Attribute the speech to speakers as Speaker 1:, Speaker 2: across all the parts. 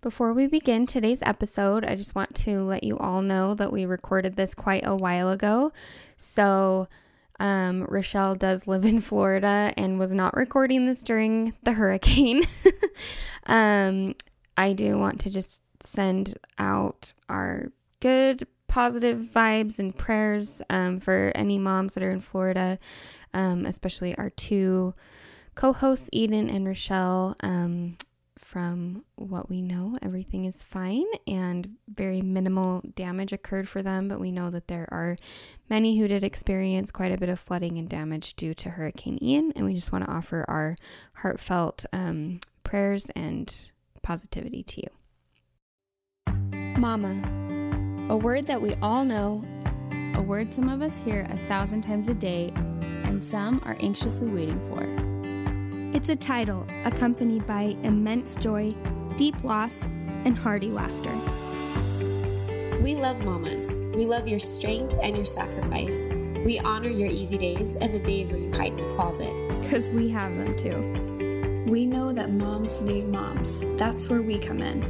Speaker 1: Before we begin today's episode, I just want to let you all know that we recorded this quite a while ago. So, um, Rachelle does live in Florida and was not recording this during the hurricane. um, I do want to just send out our good, positive vibes and prayers um, for any moms that are in Florida, um, especially our two co hosts, Eden and Rachelle. From what we know, everything is fine and very minimal damage occurred for them. But we know that there are many who did experience quite a bit of flooding and damage due to Hurricane Ian. And we just want to offer our heartfelt um, prayers and positivity to you. Mama, a word that we all know,
Speaker 2: a word some of us hear a thousand times a day, and some are anxiously waiting for.
Speaker 3: It's a title accompanied by immense joy, deep loss, and hearty laughter.
Speaker 4: We love mamas. We love your strength and your sacrifice. We honor your easy days and the days where you hide in the closet.
Speaker 3: Because we have them too.
Speaker 5: We know that moms need moms. That's where we come in.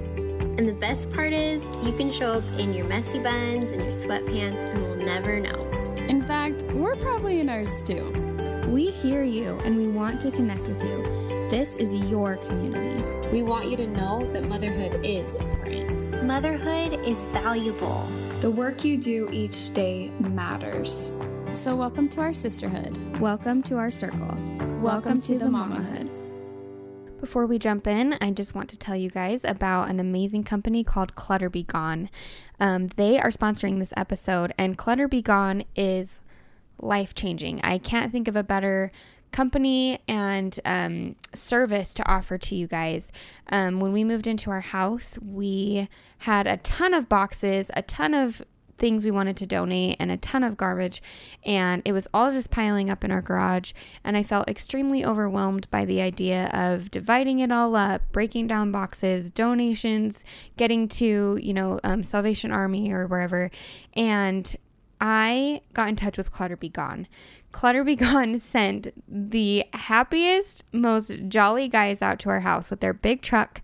Speaker 6: And the best part is, you can show up in your messy buns and your sweatpants, and we'll never know.
Speaker 2: In fact, we're probably in ours too.
Speaker 3: We hear you and we want to connect with you. This is your community.
Speaker 4: We want you to know that motherhood is important.
Speaker 6: Motherhood is valuable.
Speaker 5: The work you do each day matters.
Speaker 2: So, welcome to our sisterhood.
Speaker 3: Welcome to our circle.
Speaker 2: Welcome, welcome to, to, the mamahood. mamahood.
Speaker 1: Before we jump in, I just want to tell you guys about an amazing company called ClutterBGone. Um, they are sponsoring this episode, and ClutterBGone is life changing. I can't think of a better company and um, service to offer to you guys. Um, when we moved into our house, we had a ton of boxes, a ton of things we wanted to donate, and a ton of garbage. And it was all just piling up in our garage. And I felt extremely overwhelmed by the idea of dividing it all up, breaking down boxes, donations, getting to, you know, um, Salvation Army or wherever. And I got in touch with ClutterBGone. Clutter Be Gone sent the happiest, most jolly guys out to our house with their big truck.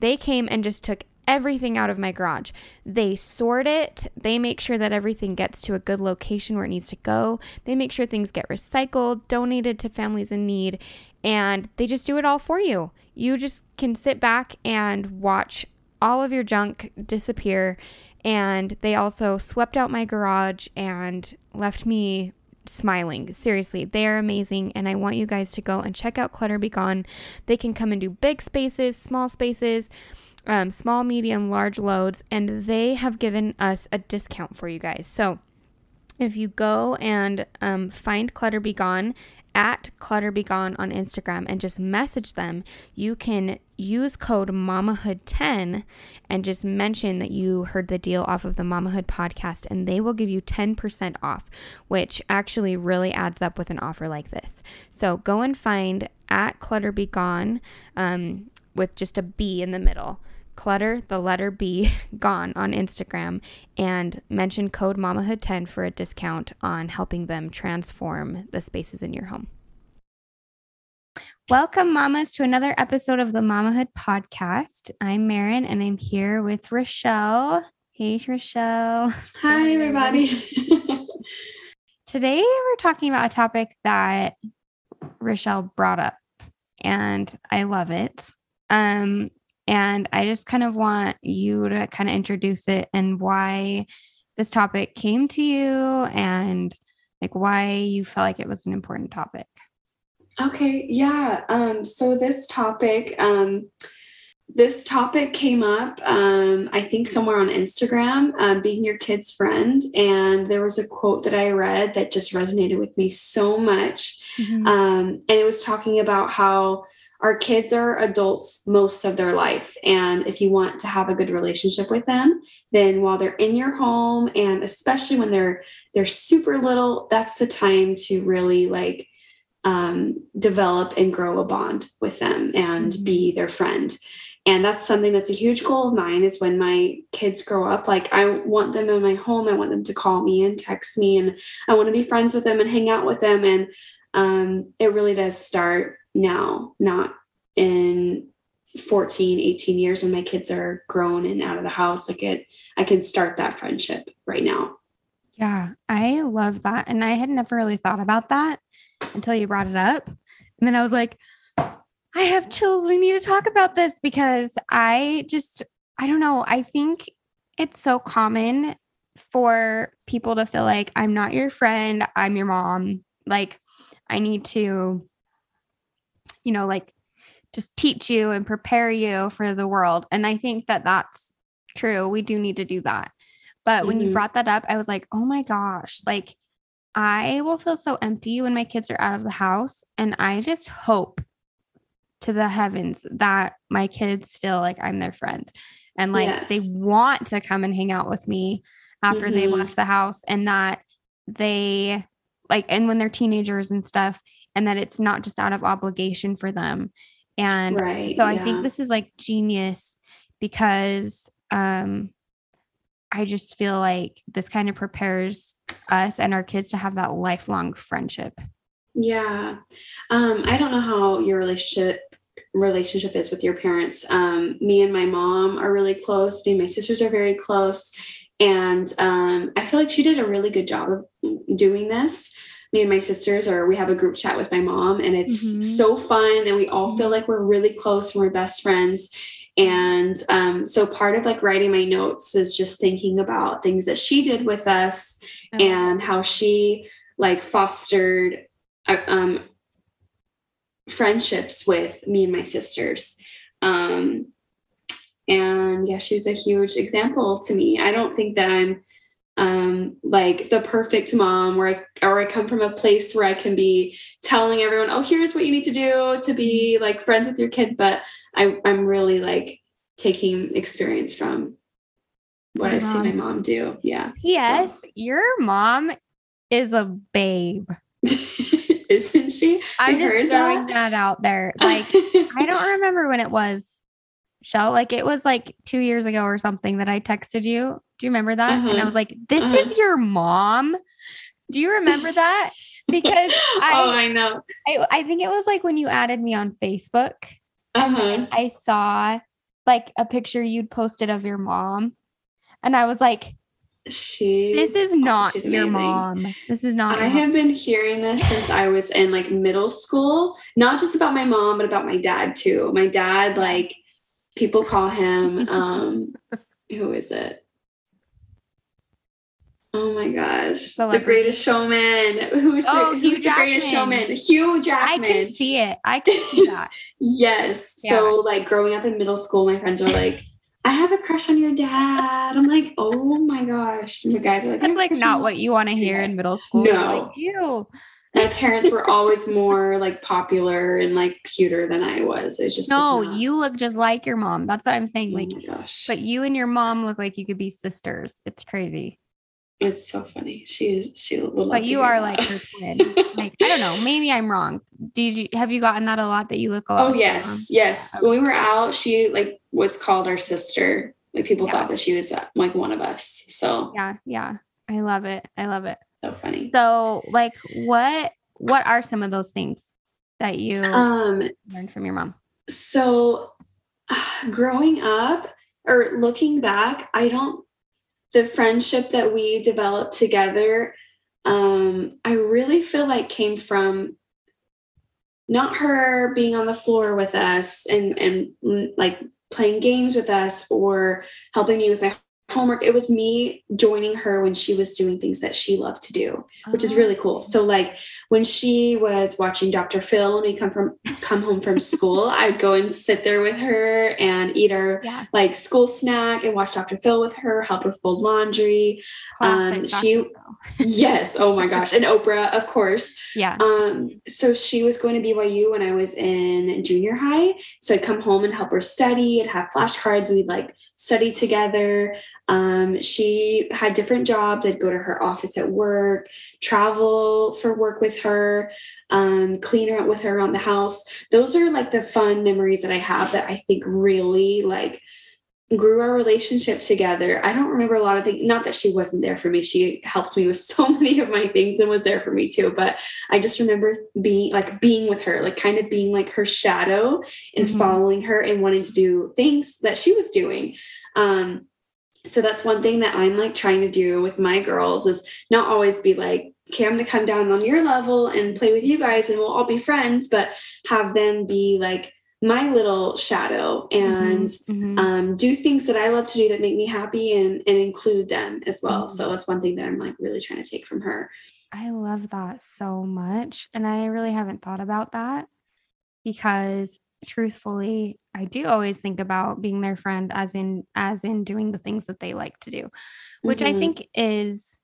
Speaker 1: They came and just took everything out of my garage. They sort it, they make sure that everything gets to a good location where it needs to go. They make sure things get recycled, donated to families in need, and they just do it all for you. You just can sit back and watch all of your junk disappear and they also swept out my garage and left me smiling. Seriously, they are amazing. And I want you guys to go and check out ClutterBGone. They can come and do big spaces, small spaces. Um, small, medium, large loads, and they have given us a discount for you guys. So, if you go and um, find ClutterBGone at ClutterBGone on Instagram and just message them, you can use code MAMAHOOD10 and just mention that you heard the deal off of the Mamahood podcast, and they will give you 10% off, which actually really adds up with an offer like this. So go and find at ClutterBGone um, with just a B in the middle clutter the letter B gone on Instagram and mention code mamahood10 for a discount on helping them transform the spaces in your home. Welcome, mamas, to another episode of the Mamahood podcast. I'm Maren and I'm here with Rachelle. Hey, Rachelle.
Speaker 7: Hi, everybody.
Speaker 1: Today, we're talking about a topic that Rachelle brought up, and I love it. Um, and I just kind of want you to kind of introduce it and why this topic came to you and like why you felt like it was an important topic.
Speaker 7: Okay, yeah. Um, so this topic, um, this topic came up, um, I think somewhere on Instagram, um, being your kid's friend. And there was a quote that I read that just resonated with me so much. Mm-hmm. Um, and it was talking about how our kids are adults most of their life and if you want to have a good relationship with them then while they're in your home and especially when they're they're super little that's the time to really like um, develop and grow a bond with them and mm-hmm. be their friend and that's something that's a huge goal of mine is when my kids grow up like i want them in my home i want them to call me and text me and i want to be friends with them and hang out with them and um, it really does start now, not in 14, 18 years when my kids are grown and out of the house. Like it, I can start that friendship right now.
Speaker 1: Yeah, I love that. And I had never really thought about that until you brought it up. And then I was like, I have chills. We need to talk about this because I just, I don't know. I think it's so common for people to feel like I'm not your friend, I'm your mom. Like, I need to, you know, like just teach you and prepare you for the world. And I think that that's true. We do need to do that. But when you
Speaker 7: Mhm.
Speaker 1: brought that up, I was like, oh my gosh, like I will feel so empty when my kids are out of the house. And I just hope to the heavens that my kids feel like I'm their friend and like they want to come and hang out with me after they
Speaker 7: Mhm.
Speaker 1: left the house and that they like, and when they're teenagers and stuff, and that it's not just out of obligation for them. And
Speaker 7: Right.
Speaker 1: so I
Speaker 7: yeah.
Speaker 1: think this is like genius because um I just feel like this kind of prepares us and our kids to have that lifelong friendship.
Speaker 7: Yeah. Um, I don't know how your relationship relationship is with your parents. Um, me and my mom are really close. Me and my sisters are very close. And um, I feel like she did a really good job of doing this. Me and my sisters are we have a group chat with my mom and it's
Speaker 1: Mhm.
Speaker 7: so fun and we all feel like we're really close and we're best friends. And um, so part of like writing my notes is just thinking about things that she did with us and how she like fostered uh, um, friendships with me and my sisters. Um, and yeah, she was a huge example to me. I don't think that I'm um like the perfect mom where I or I come from a place where I can be telling everyone, oh, here's what you need to do to be like friends with your kid. But I, I'm really like taking experience from what
Speaker 1: Your
Speaker 7: I've seen my
Speaker 1: mom.
Speaker 7: mom do. Yeah.
Speaker 1: P.S. Your mom is a babe.
Speaker 7: Isn't she?
Speaker 1: I'm
Speaker 7: You
Speaker 1: just
Speaker 7: heard
Speaker 1: throwing
Speaker 7: that?
Speaker 1: that out there. Like, I don't remember when it was, Shell. Like, it was like two years ago or something that I texted you. Do you remember that? And I
Speaker 7: Uh-huh.
Speaker 1: was like, this
Speaker 7: Uh-huh.
Speaker 1: is your mom. Do you remember that? Because
Speaker 7: oh,
Speaker 1: I,
Speaker 7: I know.
Speaker 1: I, I think it was like when you added me on Facebook.
Speaker 7: Uh-huh.
Speaker 1: I saw like a picture you'd posted of your mom. And I was like,
Speaker 7: She.
Speaker 1: this is not
Speaker 7: she's
Speaker 1: your
Speaker 7: amazing.
Speaker 1: mom. This is not.
Speaker 7: I have been hearing this since I was in like middle school, not just about my mom, but about my dad too. My dad, like, people call him, um, who is it? Oh my gosh, the
Speaker 1: Celebrity.
Speaker 7: greatest showman. Who's
Speaker 1: Oh,
Speaker 7: the, who's the oh,
Speaker 1: greatest
Speaker 7: showman? Hugh Jackman.
Speaker 1: I can see it. I can see that.
Speaker 7: Yes. So like growing up in middle school, my friends were like, I have a crush on your dad. I'm like, oh my gosh. And the guys are like,
Speaker 1: That's like not what you want to hear
Speaker 7: Yeah.
Speaker 1: in middle school.
Speaker 7: No.
Speaker 1: Like, Ew.
Speaker 7: my parents were always more like popular and like cuter than I was. It just
Speaker 1: No, you look just like your mom. That's what I'm saying.
Speaker 7: Oh
Speaker 1: Like,
Speaker 7: gosh,
Speaker 1: but you and your mom look like you could be sisters. It's crazy.
Speaker 7: It's so funny. She is. She will
Speaker 1: But you are
Speaker 7: that.
Speaker 1: like her twin. Like, I don't know. Maybe I'm wrong. Did you have you gotten that a lot that you look a lot?
Speaker 7: oh yes, yes. When we were out, she like was called our sister. Like people
Speaker 1: Yeah.
Speaker 7: thought that she was uh, like one of us. So
Speaker 1: Yeah, yeah. I love it. I love it.
Speaker 7: so funny.
Speaker 1: So, like, what what are some of those things that you
Speaker 7: Um.
Speaker 1: learned from your mom?
Speaker 7: so growing up or looking back i don't the friendship that we developed together um i really feel like came from not her being on the floor with us and and like playing games with us or helping me with my homework it was me joining her when she was doing things that she loved to do which is really cool. So like when she was watching Dr. Phil when we come from come home from school, I'd go and sit there with her and eat her
Speaker 1: Yeah.
Speaker 7: like school snack and watch Dr. Phil with her, help her fold laundry.
Speaker 1: Classic
Speaker 7: um, she- yes, oh my gosh, and Oprah, of course.
Speaker 1: Yeah.
Speaker 7: Um, so she was going to BYU when I was in junior high. So I'd come home and help her study and have flashcards. We'd like study together. Um, she had different jobs. I'd go to her office at work, travel for work with her, um, clean her with her around the house. Those are like the fun memories that I have that I think really like grew our relationship together. I don't remember a lot of things, not that she wasn't there for me. She helped me with so many of my things and was there for me too. But I just remember being like being with her, like kind of being like her shadow and mm-hmm. following her and wanting to do things that she was doing. Um, so that's one thing that I'm like trying to do with my girls is not always be like, okay, I'm gonna come down on your level and play with you guys and we'll all be friends, but have them be like my little shadow and mm-hmm, mm-hmm. Um, do things that I love to do that make me happy and, and include them as well. Mm-hmm. So that's one thing that I'm like really trying to take from her.
Speaker 1: I love that so much. And I really haven't thought about that because truthfully, I do always think about being their friend as in as in doing the things that they like to do, which I mm-hmm. think is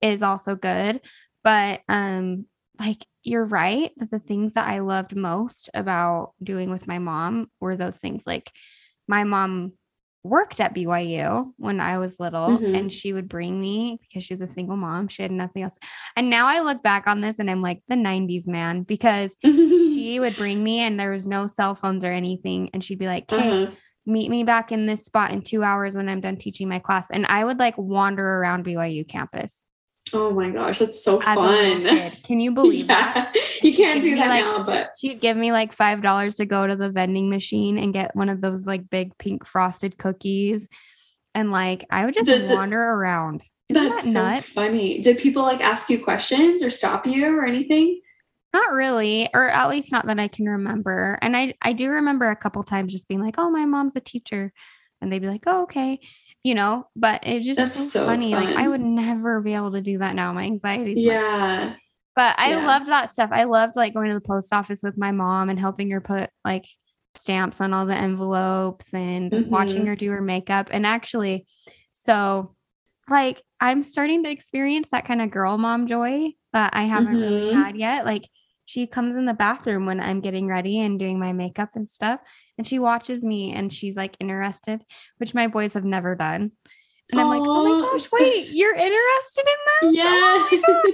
Speaker 1: is also good. But um like you're right that the things that I loved most about doing with my mom were those things like my mom worked at BYU when I was little mm-hmm. and she would bring me because she was a single mom. She had nothing else. And now I look back on this and I'm like the 90s man because she would bring me and there was no cell phones or anything. And she'd be like, hey, uh-huh. meet me back in this spot in two hours when I'm done teaching my class. And I would like wander around BYU campus.
Speaker 7: Oh my gosh, that's so fun.
Speaker 1: Can you believe yeah.
Speaker 7: that? You can't do that like, now, but
Speaker 1: she'd give me like five dollars to go to the vending machine and get one of those like big pink frosted cookies. And like I would just the, the, wander around. Isn't that's that
Speaker 7: so funny. Did people like ask you questions or stop you or anything?
Speaker 1: Not really, or at least not that I can remember. And I I do remember a couple times just being like, "Oh, my mom's a teacher," and they'd be like, "Oh, okay." You know, but it just so, so, funny. Fun. Like I would never be able to do that now. My anxiety.
Speaker 7: Yeah.
Speaker 1: But I yeah. loved that stuff. I loved like going to the post office with my mom and helping her put like stamps on all the envelopes and mm-hmm. watching her do her makeup. And actually, so like I'm starting to experience that kind of girl mom joy that I haven't mm-hmm. really had yet. Like she comes in the bathroom when I'm getting ready and doing my makeup and stuff. And she watches me and she's like interested, which my boys have never done. And Aww. I'm like, oh my gosh, wait, you're interested in this?
Speaker 7: Yeah. Oh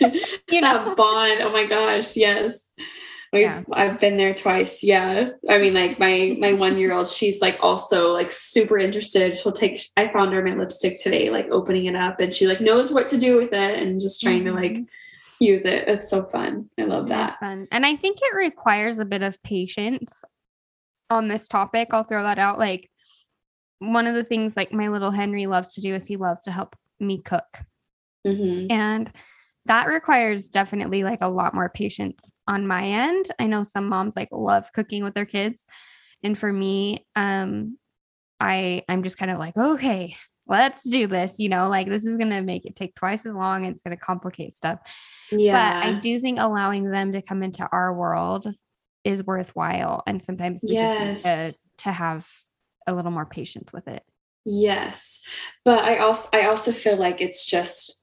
Speaker 7: like, you know, that bond. Oh my gosh, yes. We've, yeah. I've been there twice. Yeah. I mean, like my my one year old, she's like also like super interested. She'll take I found her my lipstick today, like opening it up and she like knows what to do with it and just trying mm-hmm. to like mm-hmm use it. It's so fun. I love that.
Speaker 1: fun. And I think it requires a bit of patience on this topic. I'll throw that out. Like one of the things like my little Henry loves to do is he loves to help me cook. Mm-hmm. And that requires definitely like a lot more patience on my end. I know some moms like love cooking with their kids. And for me, um, I I'm just kind of like, okay, let's do this, you know, like this is gonna make it take twice as long and it's gonna complicate stuff. Yeah. But I do think allowing them to come into our world is worthwhile. And sometimes we yes. just need to, to have a little more patience with it.
Speaker 7: Yes. But I also I also feel like it's just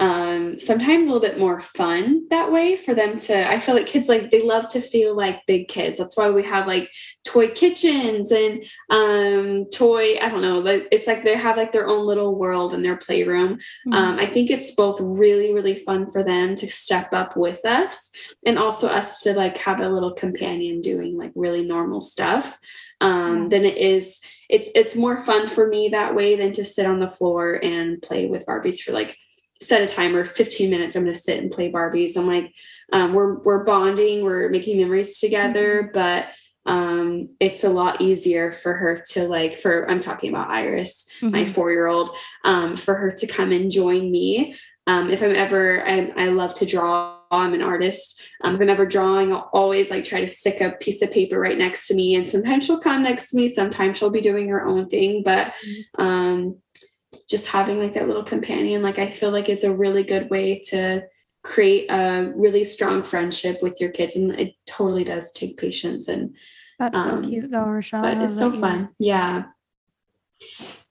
Speaker 7: um, sometimes a little bit more fun that way for them to i feel like kids like they love to feel like big kids that's why we have like toy kitchens and um, toy i don't know but it's like they have like their own little world in their playroom mm-hmm. um, i think it's both really really fun for them to step up with us and also us to like have a little companion doing like really normal stuff um, mm-hmm. than it is it's it's more fun for me that way than to sit on the floor and play with barbies for like set a timer 15 minutes i'm going to sit and play barbies i'm like um, we're we're bonding we're making memories together mm-hmm. but um, it's a lot easier for her to like for i'm talking about iris mm-hmm. my four year old um, for her to come and join me um, if i'm ever I, I love to draw I'm an artist. Um, if I'm ever drawing, I'll always like try to stick a piece of paper right next to me. And sometimes she'll come next to me. Sometimes she'll be doing her own thing. But mm-hmm. um, just having like that little companion like i feel like it's a really good way to create a really strong friendship with your kids and it totally does take patience and
Speaker 1: that's um, so cute though rachelle
Speaker 7: but it's so fun. Yeah.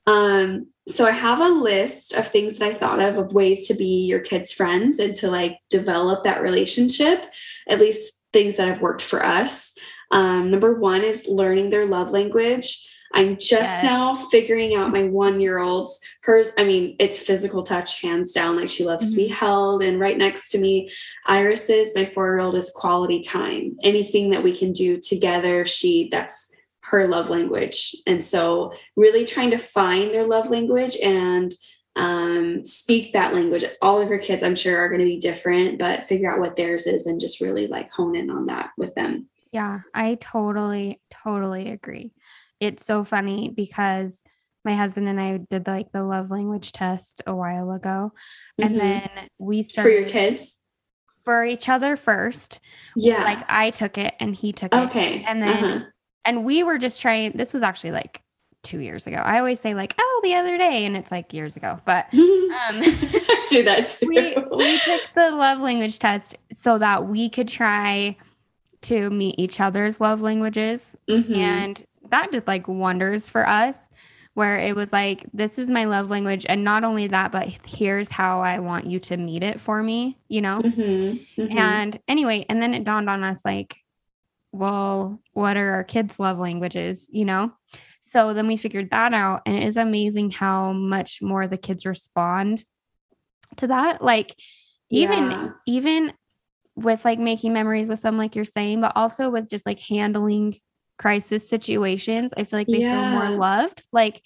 Speaker 7: Um so i have a list of things that i thought of of ways to be your kids friends and to like develop that relationship at least things that have worked for us. Um, number one is learning their love language I'm just yes. now figuring out my one year old's. Hers, I mean, it's physical touch, hands down. Like she loves mm-hmm. to be mm-hmm. held. And right next to me, Iris's, my four year old, is quality time. Anything that we can do together, she, that's her love language. And so, really trying to find their love language and um, speak that language. All of your kids, I'm sure, are going to be different, but figure out what theirs is and just really like hone in on that with them.
Speaker 1: Yeah, I totally, totally agree. It's so funny because my husband and I did like the love language test a while ago. And
Speaker 7: Mhm.
Speaker 1: then we started For
Speaker 7: your kids?
Speaker 1: for each other first.
Speaker 7: Yeah.
Speaker 1: Like I took it and he took it.
Speaker 7: okay.
Speaker 1: And then
Speaker 7: Uh-huh.
Speaker 1: and we were just trying this was actually like two years ago. I always say like, oh, the other day, and it's like years ago. But um
Speaker 7: do that too.
Speaker 1: we we took the love language test so that we could try to meet each other's love languages
Speaker 7: Mhm.
Speaker 1: and that did like wonders for us where it was like this is my love language and not only that but here's how i want you to meet it for me you know
Speaker 7: Mhm. Mhm.
Speaker 1: and anyway and then it dawned on us like well what are our kids love languages you know so then we figured that out and it is amazing how much more the kids respond to that like even
Speaker 7: Yeah.
Speaker 1: even with like making memories with them like you're saying but also with just like handling crisis situations i feel like they feel more loved. Like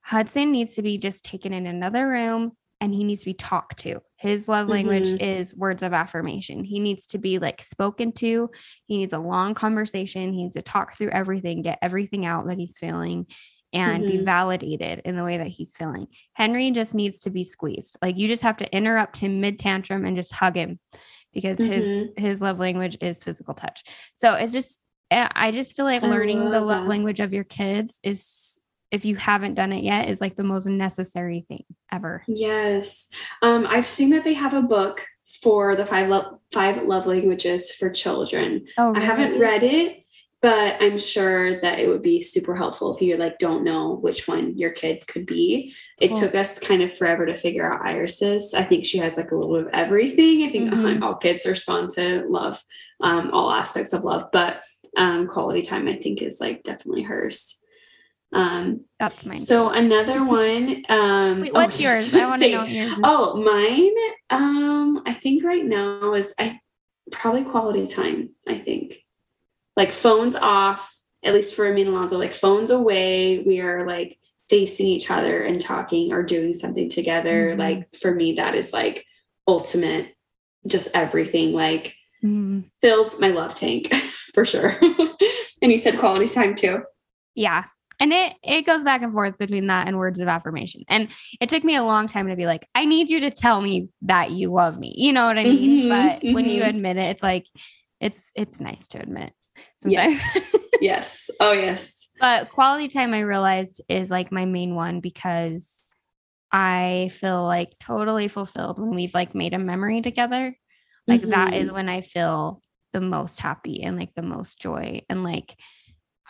Speaker 1: hudson needs to be just taken in another room and he needs to be talked to. His love language
Speaker 7: Mhm.
Speaker 1: is words of affirmation. He needs to be like spoken to. He needs a long conversation. He needs to talk through everything get everything out that he's feeling and be
Speaker 7: Mhm.
Speaker 1: validated in the way that he's feeling. Henry just needs to be squeezed. Like you just have to interrupt him mid tantrum and just hug him because his
Speaker 7: Mm-hmm.
Speaker 1: his love language is physical touch so it's just I I just feel like
Speaker 7: I
Speaker 1: learning the
Speaker 7: love that.
Speaker 1: language of your kids is if you haven't done it yet is like the most necessary thing ever
Speaker 7: Yes. Um, I've seen that they have a book for the five love five love languages for children.
Speaker 1: oh
Speaker 7: I haven't read it, but I'm sure that it would be super helpful if you like don't know which one your kid could be. It
Speaker 1: Cool.
Speaker 7: took us kind of forever to figure out Iris's. I think she has like a little bit of everything. I think
Speaker 1: Mhm.
Speaker 7: all kids respond to love, um, all aspects of love, but um, quality time I think is like definitely hers. Um,
Speaker 1: that's mine
Speaker 7: so another one. Um,
Speaker 1: Wait,
Speaker 7: oh,
Speaker 1: what's yours i want to know yours.
Speaker 7: Oh, mine. Um, I think right now is I probably quality time. I think like phones off. At least for me and Alonzo, like phones away. We are like facing each other and talking or doing something together.
Speaker 1: Mhm.
Speaker 7: Like for me, that is like ultimate. Just everything like
Speaker 1: Mhm.
Speaker 7: fills my love tank for sure. and you said quality time too.
Speaker 1: yeah and it it goes back and forth between that and words of affirmation and it took me a long time to be like i need you to tell me that you love me you know what i mean
Speaker 7: Mhm,
Speaker 1: but when you
Speaker 7: mhm.
Speaker 1: admit it it's like it's it's nice to admit sometimes
Speaker 7: Yes. yes. Oh yes.
Speaker 1: but quality time i realized is like my main one because i feel like totally fulfilled when we've like made a memory together like that is
Speaker 7: Mhm.
Speaker 1: when i feel the most happy and like the most joy and like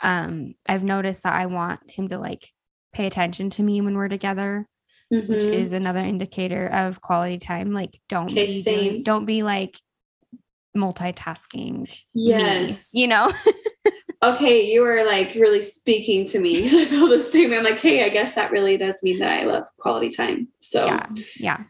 Speaker 1: um i've noticed that i want him to like pay attention to me when we're together which
Speaker 7: Mhm.
Speaker 1: is another indicator of quality time like don't
Speaker 7: Okay,
Speaker 1: be
Speaker 7: same.
Speaker 1: don't be like multitasking me,
Speaker 7: yes.
Speaker 1: you know
Speaker 7: okay, you are like really speaking to me. 'cause I feel the same. I'm like, hey, I guess that really does mean that I love quality time. So
Speaker 1: yeah yeah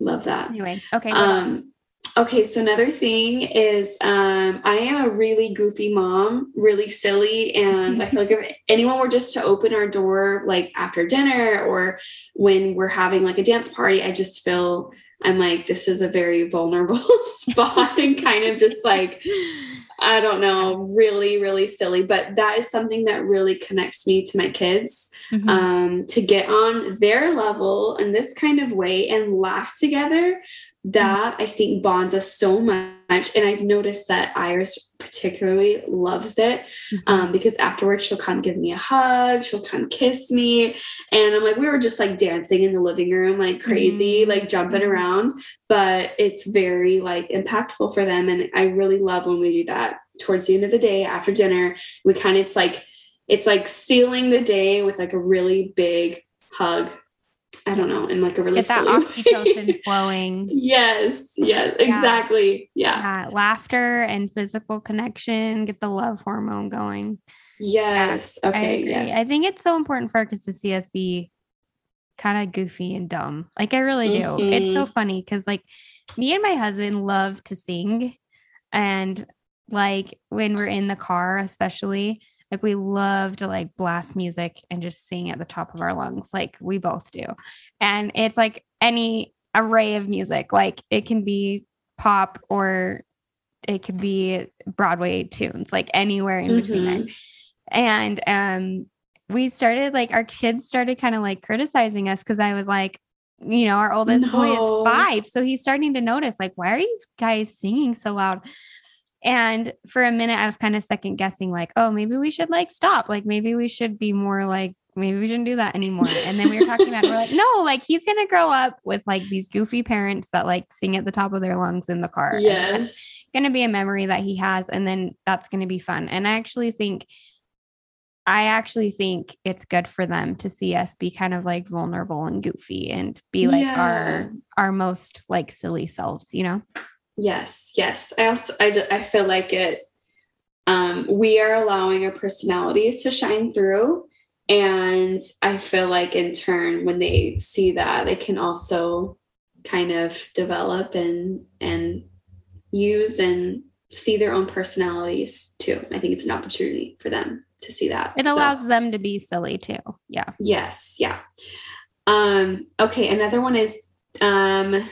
Speaker 7: love that.
Speaker 1: anyway okay?
Speaker 7: Um, okay, so another thing is um, I am a really goofy mom, really silly, and I feel like if anyone were just to open our door like after dinner or when we're having like a dance party, I just feel I'm like this is a very vulnerable spot and kind of just like I don't know, really, really silly. But that is something that really connects me to my kids
Speaker 1: Mhm.
Speaker 7: um, to get on their level in this kind of way and laugh together. That I think bonds us so much. And I've noticed that Iris particularly loves it um, because afterwards she'll come give me a hug, she'll come kiss me. And I'm like, we were just like dancing in the living room like crazy,
Speaker 1: Mhm.
Speaker 7: like jumping
Speaker 1: Mhm.
Speaker 7: around. But it's very like impactful for them. And I really love when we do that towards the end of the day after dinner. We kind of, it's like, it's like sealing the day with like a really big hug. I don't know, in like a really
Speaker 1: get that oxytocin
Speaker 7: way.
Speaker 1: flowing
Speaker 7: yes, yes, exactly. Yeah.
Speaker 1: yeah, laughter and physical connection get the love hormone going
Speaker 7: Yes.
Speaker 1: I
Speaker 7: Okay.
Speaker 1: agree.
Speaker 7: Yes.
Speaker 1: I think it's so important for our kids to see us be kind of goofy and dumb. Like I really do. It's so mm-hmm. funny because like me and my husband love to sing. And like when we're in the car, especially, Like we love to like blast music and just sing at the top of our lungs, like we both do. And it's like any array of music. Like it can be pop or it could be Broadway tunes, like anywhere in between there.
Speaker 7: Mhm.
Speaker 1: And um we started like our kids started kind of like criticizing us because I was like, you know, our oldest boy is five. So he's starting to notice, like, why are you guys singing so loud? And for a minute, I was kind of second guessing, like, oh, maybe we should like stop. Like, maybe we should be more like, maybe we shouldn't do that anymore. And then we were talking about it. We're like, no, like he's going to grow up with like these goofy parents that like sing at the top of their lungs in the car.
Speaker 7: Yes.
Speaker 1: going to be a memory that he has. And then that's going to be fun. And I actually think, I actually think it's good for them to see us be kind of like vulnerable and goofy and be like
Speaker 7: Yeah.
Speaker 1: our our most like silly selves, you know?
Speaker 7: Yes, yes. I also I, I feel like it um we are allowing our personalities to shine through and I feel like in turn when they see that they can also kind of develop and and use and see their own personalities too. I think it's an opportunity for them to see that.
Speaker 1: It
Speaker 7: So-
Speaker 1: allows them to be silly too. Yeah.
Speaker 7: Yes, yeah. Um, okay, another one is um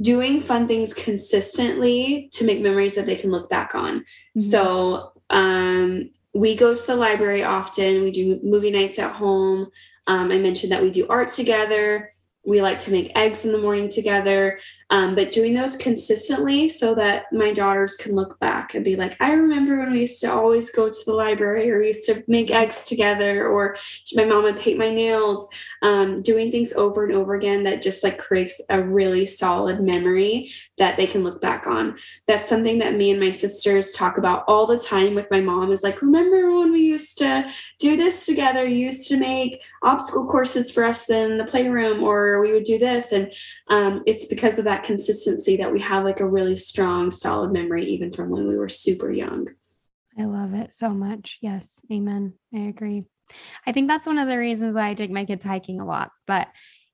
Speaker 7: doing fun things consistently to make memories that they can look back on. So um we go to the library often, we do movie nights at home. Um, I mentioned that we do art together. We like to make eggs in the morning together, um, but doing those consistently so that my daughters can look back and be like, I remember when we used to always go to the library or we used to make eggs together, or my mom would paint my nails. Um, doing things over and over again that just like creates a really solid memory that they can look back on. That's something that me and my sisters talk about all the time with my mom is like, remember when we used to do this together? You used to make obstacle courses for us in the playroom, or we would do this. And um, it's because of that consistency that we have like a really strong, solid memory, even from when we were super young.
Speaker 1: I love it so much. Yes. Amen. I agree. I think that's one of the reasons why I take my kids hiking a lot. But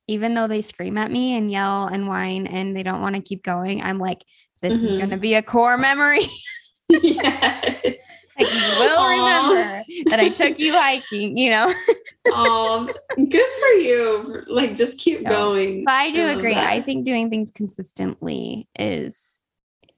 Speaker 1: even though they scream at me and yell and whine and they don't want to keep going, I'm like, this is
Speaker 7: Mhm.
Speaker 1: going to be a core memory.
Speaker 7: yes.
Speaker 1: You will remember that I took you hiking, you know?
Speaker 7: um, good for you. Like, just keep going.
Speaker 1: But I do
Speaker 7: love
Speaker 1: agree.
Speaker 7: that.
Speaker 1: I think doing things consistently is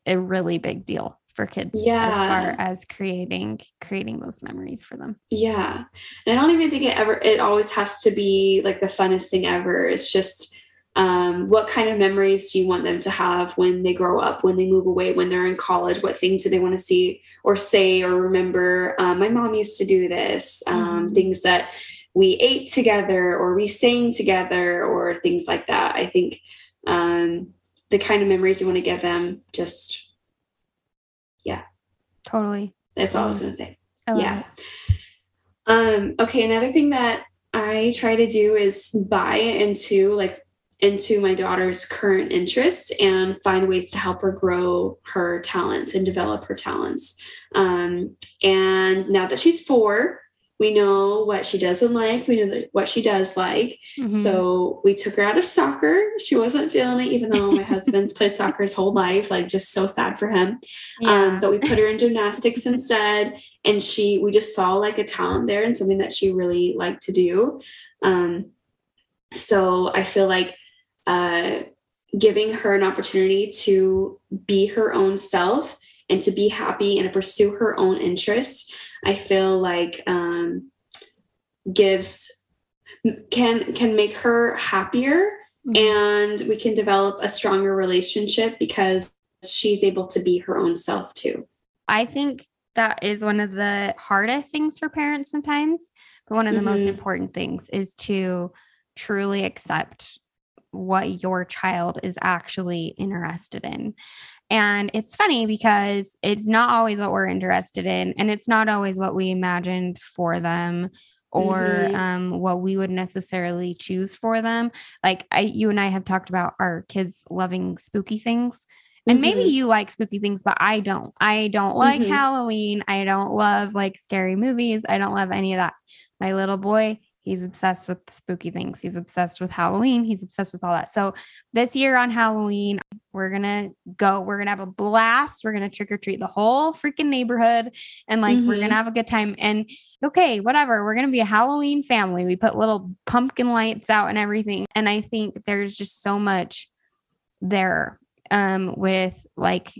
Speaker 1: a really big deal for kids as
Speaker 7: Yeah.
Speaker 1: far as creating creating those memories for them.
Speaker 7: Yeah. And I don't even think it ever, it always has to be like the funnest thing ever. It's just, um, what kind of memories do you want them to have when they grow up, when they move away, when they're in college? What things do they want to see or say or remember? Um, my mom used to do this, um,
Speaker 1: Mhm.
Speaker 7: things that we ate together or we sang together or things like that. I think um, the kind of memories you want to give them, just, yeah
Speaker 1: Totally.
Speaker 7: that's all I was going to say. Yeah.
Speaker 1: it.
Speaker 7: Um, okay, another thing that I try to do is buy into like into my daughter's current interests and find ways to help her grow her talents and develop her talents. Um, and now that she's four, we know what she doesn't like. We know that what she does like.
Speaker 1: Mhm.
Speaker 7: So we took her out of soccer. She wasn't feeling it, even though my husband's played soccer his whole life. Like, just so sad for him um, but we put her in gymnastics instead and she we just saw like a talent there and something that she really liked to do um, so i feel like uh, giving her an opportunity to be her own self and to be happy and to pursue her own interests i feel like um, gives can can make her happier
Speaker 1: Mhm.
Speaker 7: and we can develop a stronger relationship because she's able to be her own self too.
Speaker 1: I think that is one of the hardest things for parents sometimes, but one of the most
Speaker 7: Mhm.
Speaker 1: important things is to truly accept what your child is actually interested in. And it's funny because it's not always what we're interested in, and it's not always what we imagined for them or
Speaker 7: Mhm.
Speaker 1: um, what we would necessarily choose for them. Like I, you and I have talked about our kids loving spooky things. And maybe
Speaker 7: Mhm.
Speaker 1: you like spooky things, but I don't. I don't like
Speaker 7: Mhm.
Speaker 1: Halloween. I don't love like scary movies. I don't love any of that. My little boy, He's obsessed with spooky things. He's obsessed with Halloween. He's obsessed with all that. So this year on Halloween, we're gonna go. We're gonna have a blast. We're gonna trick or treat the whole freaking neighborhood, and like mm-hmm. we're gonna have a good time. And okay, whatever. We're gonna be a Halloween family. We put little pumpkin lights out and everything. And I think there's just so much there um with like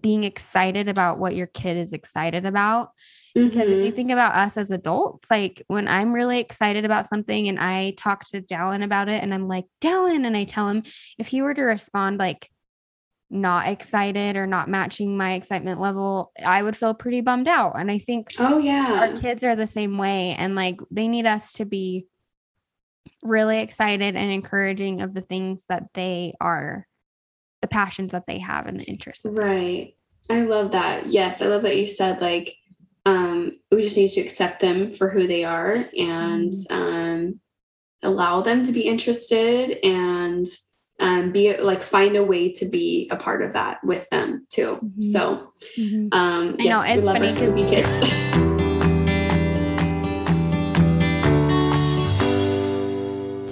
Speaker 1: being excited about what your kid is excited about. Mm-hmm. Because if you mm-hmm. think about us as adults, like when I'm really excited about something and I talk to Dallin about it and I'm like, Dallin, and I tell him if he were to respond like not excited or not matching my excitement level, I would feel pretty bummed out. And I think
Speaker 7: oh yeah,
Speaker 1: our kids are the same way. And like they need us to be really excited and encouraging of the things that they are the passions that they have and the interests.
Speaker 7: Right. I love that. Yes, I love that you said like um, we just need to accept them for who they are and mm-hmm. um, allow them to be interested and um, be like find a way to be a part of that with them too. Mm-hmm. So, mm-hmm. um, yes, know, we love our spooky kids.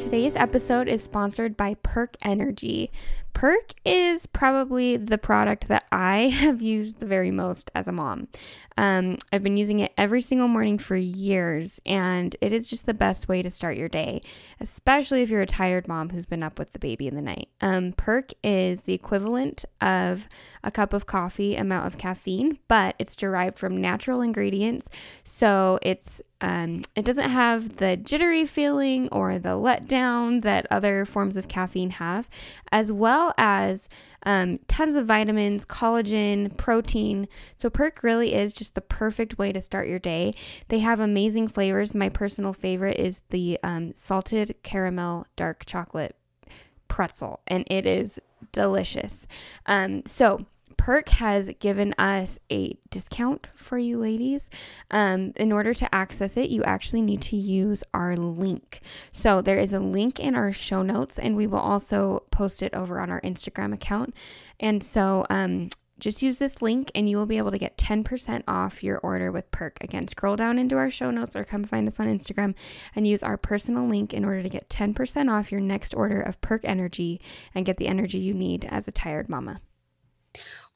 Speaker 1: Today's episode is sponsored by Perk Energy. Perk is probably the product that I have used the very most as a mom. Um, I've been using it every single morning for years, and it is just the best way to start your day, especially if you're a tired mom who's been up with the baby in the night. Um, Perk is the equivalent of a cup of coffee amount of caffeine, but it's derived from natural ingredients, so it's um, it doesn't have the jittery feeling or the letdown that other forms of caffeine have, as well well as um, tons of vitamins, collagen, protein. So, Perk really is just the perfect way to start your day. They have amazing flavors. My personal favorite is the um, salted caramel dark chocolate pretzel, and it is delicious. Um, so, Perk has given us a discount for you ladies. Um, in order to access it, you actually need to use our link. So there is a link in our show notes, and we will also post it over on our Instagram account. And so, um, just use this link and you will be able to get 10% off your order with Perk. Again, scroll down into our show notes or come find us on Instagram and use our personal link in order to get 10% off your next order of Perk Energy and get the energy you need as a tired mama.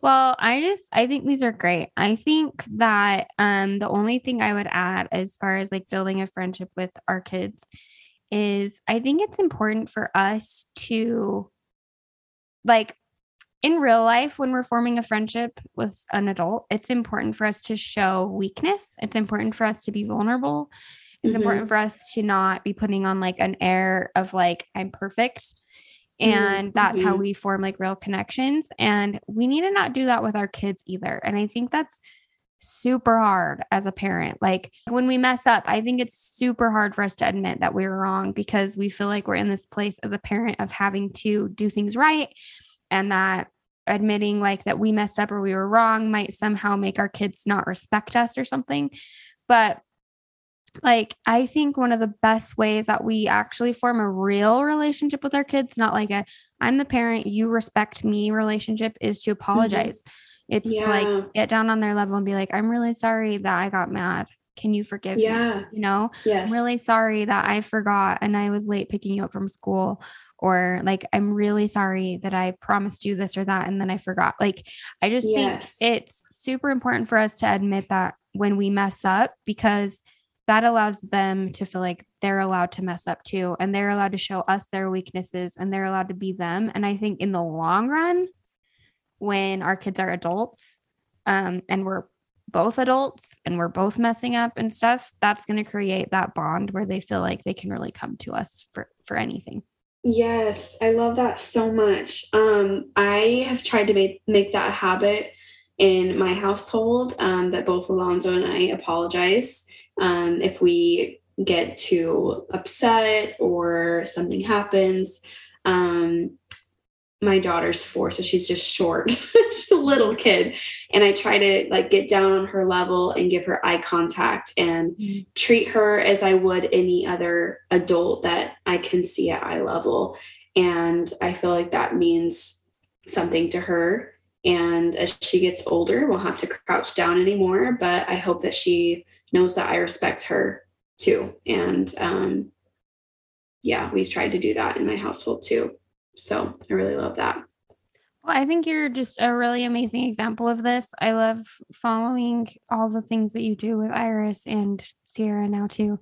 Speaker 1: Well, I just I think these are great. I think that um the only thing I would add as far as like building a friendship with our kids is I think it's important for us to like in real life when we're forming a friendship with an adult, it's important for us to show weakness. It's important for us to be vulnerable. It's mm-hmm. important for us to not be putting on like an air of like I'm perfect. And that's mm-hmm. how we form like real connections and we need to not do that with our kids either and i think that's super hard as a parent like when we mess up i think it's super hard for us to admit that we were wrong because we feel like we're in this place as a parent of having to do things right and that admitting like that we messed up or we were wrong might somehow make our kids not respect us or something but like I think one of the best ways that we actually form a real relationship with our kids, not like a I'm the parent, you respect me relationship, is to mm-hmm. apologize. Mm-hmm. It's yeah. to like get down on their level and be like, I'm really sorry that I got mad. Can you forgive
Speaker 7: yeah.
Speaker 1: me? You know,
Speaker 7: yes.
Speaker 1: I'm really sorry that I forgot and I was late picking you up from school. Or like, I'm really sorry that I promised you this or that and then I forgot. Like, I just yes. think it's super important for us to admit that when we mess up because that allows them to feel like they're allowed to mess up too and they're allowed to show us their weaknesses and they're allowed to be them. And i think in the long run when our kids are adults um, and we're both adults and we're both messing up and stuff that's going to create that bond where they feel like they can really come to us for for anything.
Speaker 7: Yes i love that so much. Um, i have tried to make make that a habit in my household um, that both alonzo and i apologize um, if we get too upset or something happens. Um, my daughter's four, so she's just short, just a little kid. And I try to like get down on her level and give her eye contact and mm-hmm. treat her as I would any other adult that I can see at eye level. And I feel like that means something to her. And as she gets older, we'll have to crouch down anymore. But I hope that she knows that I respect her too. And um, yeah, we've tried to do that in my household too. So I really love that.
Speaker 1: Well, I think you're just a really amazing example of this. I love following all the things that you do with Iris and Sierra now too.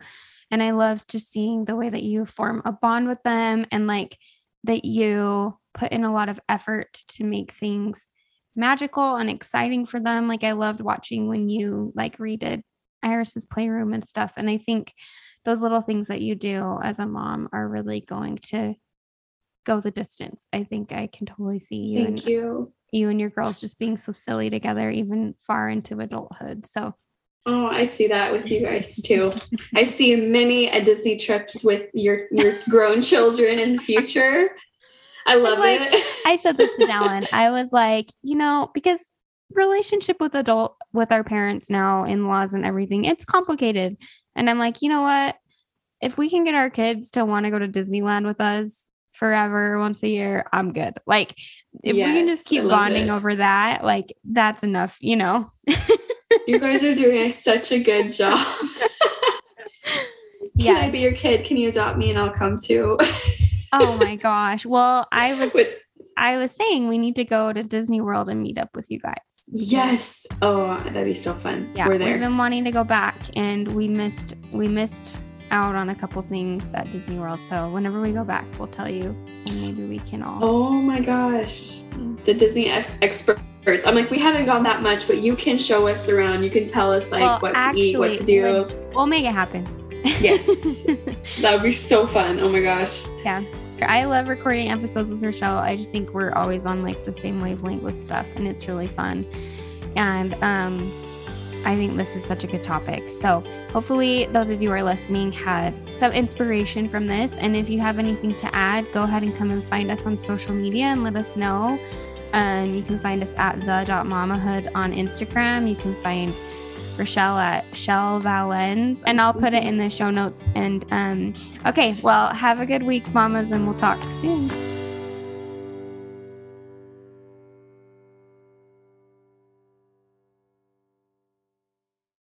Speaker 1: And I love just seeing the way that you form a bond with them and like that you put in a lot of effort to make things magical and exciting for them. Like I loved watching when you like redid Iris's playroom and stuff. And I think those little things that you do as a mom are really going to go the distance. I think I can totally see you.
Speaker 7: Thank and, you.
Speaker 1: You and your girls just being so silly together, even far into adulthood. So
Speaker 7: Oh, I see that with you guys too. I see many a Disney trips with your your grown children in the future. I love
Speaker 1: like,
Speaker 7: it.
Speaker 1: I said this to Dallin. I was like, you know, because relationship with adult with our parents now, in-laws and everything, it's complicated. And I'm like, you know what? If we can get our kids to want to go to Disneyland with us forever once a year, I'm good. Like if yes, we can just keep bonding it. over that, like that's enough, you know.
Speaker 7: you guys are doing such a good job. Can I be your kid? Can you adopt me and I'll come too?
Speaker 1: oh my gosh. Well, I was with, I was saying we need to go to Disney World and meet up with you guys.
Speaker 7: Yes. Oh, that'd be so fun.
Speaker 1: Yeah, we're there. We've been wanting to go back and we missed we missed out on a couple things at Disney World. So whenever we go back, we'll tell you and maybe we can all
Speaker 7: Oh my gosh. The Disney experts. I'm like, we haven't gone that much, but you can show us around. You can tell us like well, what actually, to eat, what to do.
Speaker 1: We'll make it happen.
Speaker 7: yes. that would be so fun. Oh my gosh.
Speaker 1: Yeah. I love recording episodes with Rachelle. I just think we're always on like the same wavelength with stuff and it's really fun. And um I think this is such a good topic. So, hopefully, those of you who are listening had some inspiration from this. And if you have anything to add, go ahead and come and find us on social media and let us know. Um, you can find us at the.mamahood on Instagram. You can find Rachelle at Chelle Valenz, and I'll put it in the show notes. And um, okay, well, have a good week, mamas, and we'll talk soon.